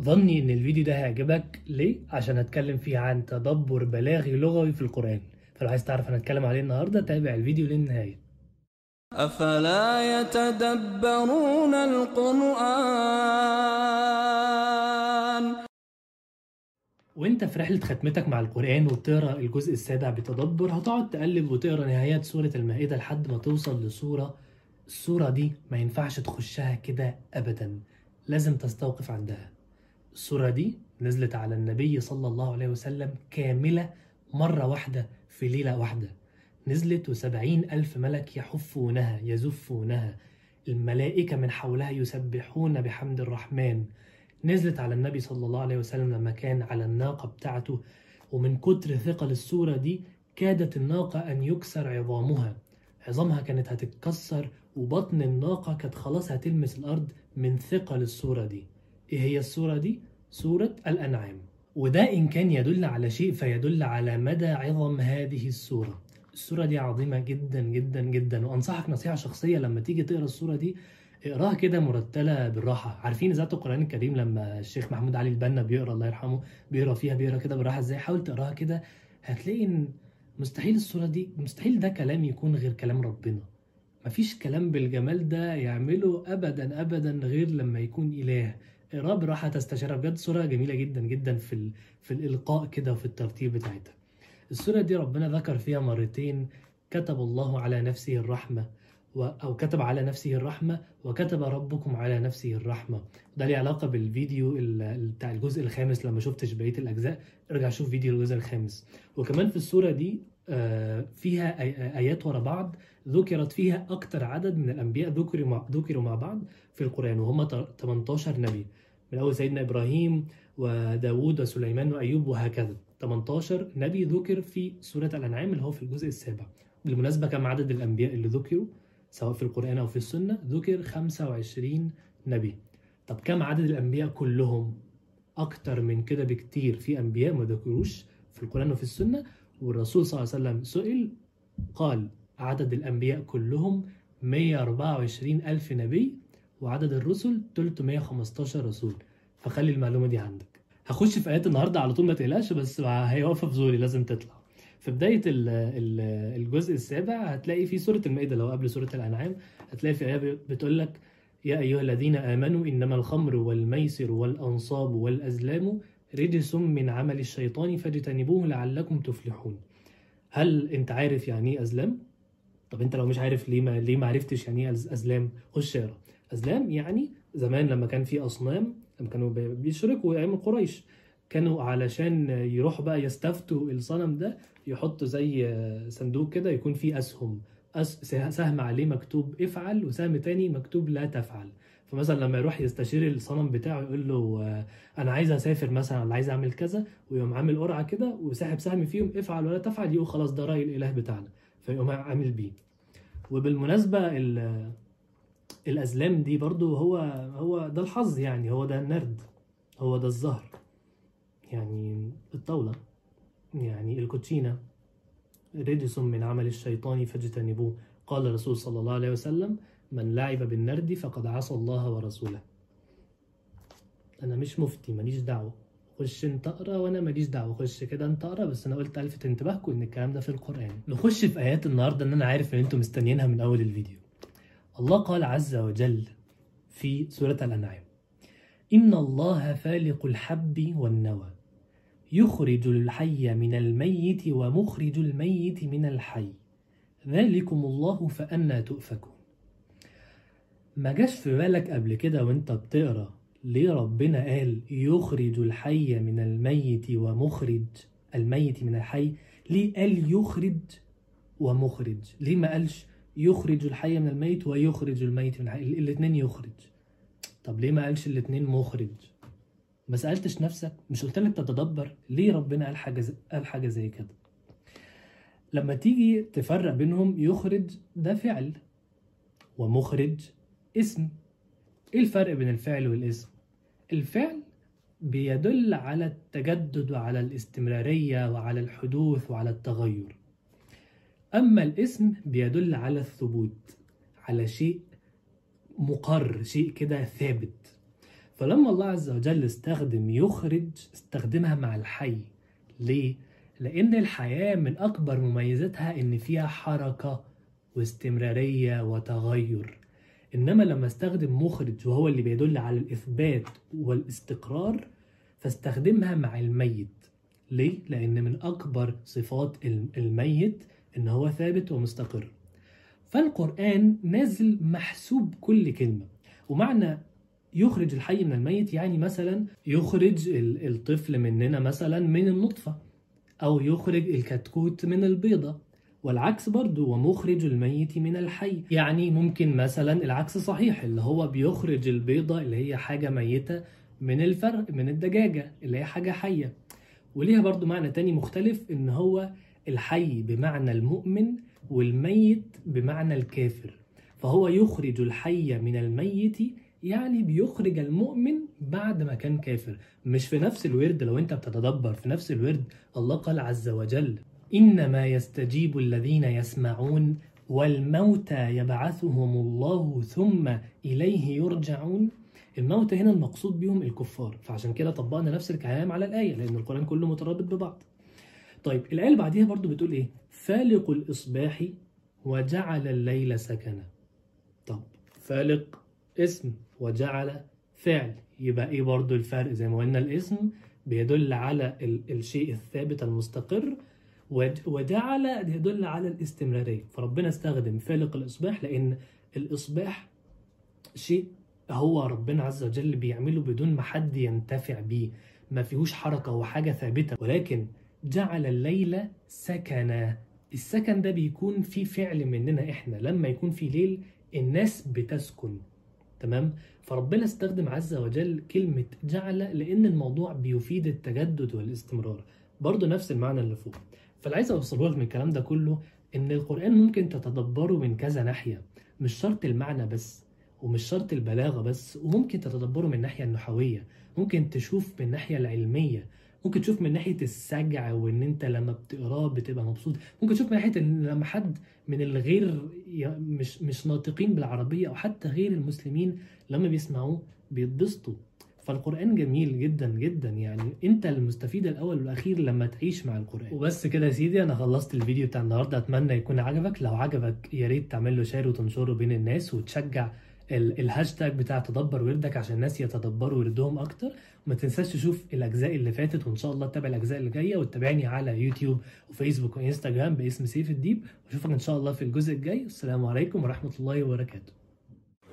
ظني إن الفيديو ده هيعجبك. ليه؟ عشان هتكلم فيه عن تدبر بلاغي لغوي في القرآن. فلو عايز تعرف أنا هتكلم عليه النهارده تابع الفيديو للنهاية. أفلا يتدبرون القرآن؟ وأنت في رحلة ختمتك مع القرآن وبتقرأ الجزء السابع بتدبر هتقعد تقلب وتقرأ نهايات سورة المائدة لحد ما توصل لسورة. السورة دي ما ينفعش تخشها كده أبدا. لازم تستوقف عندها. السورة دي نزلت على النبي صلى الله عليه وسلم كاملة مرة واحدة في ليلة واحدة. نزلت وسبعين ألف ملك يحفونها يزفونها. الملائكة من حولها يسبحون بحمد الرحمن. نزلت على النبي صلى الله عليه وسلم لما كان على الناقة بتاعته. ومن كتر ثقل السورة دي كادت الناقة أن يكسر عظامها. عظامها كانت هتتكسر وبطن الناقة كانت خلاص هتلمس الأرض من ثقل السورة دي. إيه هي السورة دي؟ سورة الأنعام. وده إن كان يدل على شيء فيدل على مدى عظم هذه السورة. السورة دي عظيمة جدا جدا جدا. وأنصحك نصيحة شخصية لما تيجي تقرأ السورة دي اقراها كده مرتلة بالراحة. عارفين ذات القرآن الكريم لما الشيخ محمود علي البنا بيقرأ الله يرحمه بيقرأ فيها بيقرأ كده بالراحة إزاي؟ حاول تقراها كده. هتلاقي إن مستحيل السورة دي مستحيل ده كلام يكون غير كلام ربنا. مفيش كلام بالجمال ده يعمله ابدا ابدا غير لما يكون إله. اقراها بالراحة تستشعرها بجد. سورة جميلة جدا جدا في ال... في الإلقاء كده وفي الترتيب بتاعتها. السورة دي ربنا ذكر فيها مرتين. كتب الله على نفسه الرحمة و... أو كتب على نفسه الرحمة وكتب ربكم على نفسه الرحمة. ده ليه علاقة بالفيديو ال... بتاع الجزء الخامس. لما شفتش بقية الأجزاء ارجع شوف فيديو الجزء الخامس. وكمان في السورة دي فيها آيات ورا بعض. ذكرت فيها أكتر عدد من الأنبياء ذكروا مع, ذكروا مع بعض في القرآن وهم 18 نبي. من أول سيدنا إبراهيم وداود وسليمان وأيوب وهكذا. 18 نبي ذكر في سورة الأنعام اللي هو في الجزء السابع. بالمناسبة كم عدد الأنبياء اللي ذكروا سواء في القرآن أو في السنة ذكر 25 نبي. طب كم عدد الأنبياء كلهم؟ أكتر من كده بكتير. في أنبياء ما ذكروش في القرآن وفي السنة والرسول صلى الله عليه وسلم سئل قال عدد الأنبياء كلهم 124 ألف نبي وعدد الرسل 315 رسول. فخلي المعلومة دي عندك. هخش في آيات النهاردة على طول ما تقلقش بس هي واقفة في زوري لازم تطلع. في بداية الجزء السابع هتلاقي في سورة المائدة لو قبل سورة الأنعام هتلاقي في آية بتقول لك يا أيها الذين آمنوا إنما الخمر والميسر والأنصاب والأزلام رجس من عمل الشيطان فاجتنبوه لعلكم تفلحون. هل انت عارف يعني إيه أزلام؟ طب انت لو مش عارف ليه ما ليه ما عرفتش يعني إيه أزلام؟ خش اقرأ. أزلام يعني زمان لما كان في أصنام لما كانوا بيشركوا أيام قريش كانوا علشان يروحوا بقى يستفتوا الصنم ده يحطوا زي صندوق كده يكون فيه أسهم. سهم عليه مكتوب افعل وسهم تاني مكتوب لا تفعل. فمثلا لما يروح يستشير الصنم بتاعه يقول له أنا عايز أسافر مثلا ولا عايز أعمل كذا. ويقوم عامل قرعة كده وساحب سهم فيهم افعل ولا تفعل. يقول خلاص ده رأي الإله بتاعنا. فيقوم عامل بيه. وبالمناسبة الأزلام دي برضو هو هو ده الحظ يعني هو ده النرد هو ده الزهر يعني الطاولة يعني الكوتشينة. رجس من عمل الشيطان فاجتنبوه. قال الرسول صلى الله عليه وسلم من لعب بالنرد فقد عصى الله ورسوله. أنا مش مفتي ماليش دعوة. خش أنت أقرأ وأنا ماليش دعوة. خش كده أنت أقرأ بس أنا قلت الفت انتباهكم إن الكلام ده في القرآن. نخش في آيات النهارده إن أنا عارف إن أنتم مستنيينها من أول الفيديو. الله قال عز وجل في سورة الأنعام إن الله فالق الحب والنوى يخرج الحي من الميت ومخرج الميت من الحي. ذلكم الله فأنا تؤفكون. ما جاش في بالك قبل كده وانت بتقرأ ليه ربنا قال يخرج الحي من الميت ومخرج؟ الميت من الحي. ليه قال يخرج ومخرج؟ ليه ما قالش يخرج الحي من الميت ويخرج الميت من الحي؟ الاثنين يخرج. طب ليه ما قالش الاثنين مخرج؟ ما سألتش نفسك؟ مش قلت لك تتدبر؟ ليه ربنا قال حاجة قال حاجة زي كده؟ لما تيجي تفرق بينهم يخرج ده فعل ومخرج اسم. إيه الفرق بين الفعل والاسم؟ الفعل بيدل على التجدد وعلى الاستمرارية وعلى الحدوث وعلى التغير. أما الاسم بيدل على الثبوت على شيء مقر شيء كده ثابت. فلما الله عز وجل استخدم يخرج استخدمها مع الحي. ليه؟ لأن الحياة من أكبر مميزاتها إن فيها حركة واستمرارية وتغير. إنما لما استخدم مخرج وهو اللي بيدل على الإثبات والاستقرار فاستخدمها مع الميت. ليه؟ لأن من أكبر صفات الميت إن هو ثابت ومستقر. فالقرآن نازل محسوب كل كلمة. ومعنى يخرج الحي من الميت يعني مثلا يخرج الطفل مننا مثلا من النطفة أو يخرج الكتكوت من البيضة. والعكس برضو ومخرج الميت من الحي. يعني ممكن مثلا العكس صحيح اللي هو بيخرج البيضة اللي هي حاجة ميتة من الفرق من الدجاجة اللي هي حاجة حية. وليها برضو معنى تاني مختلف إن هو الحي بمعنى المؤمن والميت بمعنى الكافر. فهو يخرج الحي من الميت يعني بيخرج المؤمن بعد ما كان كافر. مش في نفس الورد لو أنت بتتدبر في نفس الورد الله قال عز وجل إنما يستجيب الذين يسمعون والموتى يبعثهم الله ثم إليه يرجعون. الموتى هنا المقصود بهم الكفار فعشان كده طبقنا نفس الكلام على الآية لأن القرآن كله مترابط ببعض. طيب الآية اللي بعديها برضو بتقول إيه؟ فالق الإصباح وجعل الليل سكنا. طب فالق اسم وجعل فعل يبقى إيه برضو الفرق؟ زي ما قلنا الاسم بيدل على الشيء الثابت المستقر وجعل يدل على الاستمرارية. فربنا استخدم فالق الإصباح لأن الإصباح شيء هو ربنا عز وجل بيعمله بدون ما حد ينتفع بيه. ما فيهوش حركة وحاجة ثابتة. ولكن جعل الليل سكنا. السكن ده بيكون في فعل مننا إحنا. لما يكون في ليل الناس بتسكن. تمام؟ فربنا استخدم عز وجل كلمة جعل لأن الموضوع بيفيد التجدد والاستمرار. برضه نفس المعنى اللي فوق. فاللي عايز أوصله لك من الكلام ده كله إن القرآن ممكن تتدبره من كذا ناحية مش شرط المعنى بس ومش شرط البلاغة بس وممكن تتدبره من الناحية النحوية ممكن تشوف من الناحية العلمية ممكن تشوف من ناحية السجع وإن أنت لما بتقرأه بتبقى مبسوط ممكن تشوف من ناحية إن لما حد من الغير مش مش ناطقين بالعربية أو حتى غير المسلمين لما بيسمعوه بيتبسطوا. فالقرآن جميل جدا جدا. يعني أنت المستفيد الأول والأخير لما تعيش مع القرآن. وبس كده يا سيدي أنا خلصت الفيديو بتاع النهارده. أتمنى يكون عجبك. لو عجبك يا ريت تعمل له شير وتنشره بين الناس وتشجع الهاشتاج بتاع تدبر وردك عشان الناس يتدبروا وردهم أكتر. وما تنساش تشوف الأجزاء اللي فاتت وإن شاء الله تتابع الأجزاء اللي جاية. وتتابعني على يوتيوب وفيسبوك وإنستجرام باسم سيف الديب. وأشوفك إن شاء الله في الجزء الجاي. والسلام عليكم ورحمة الله وبركاته.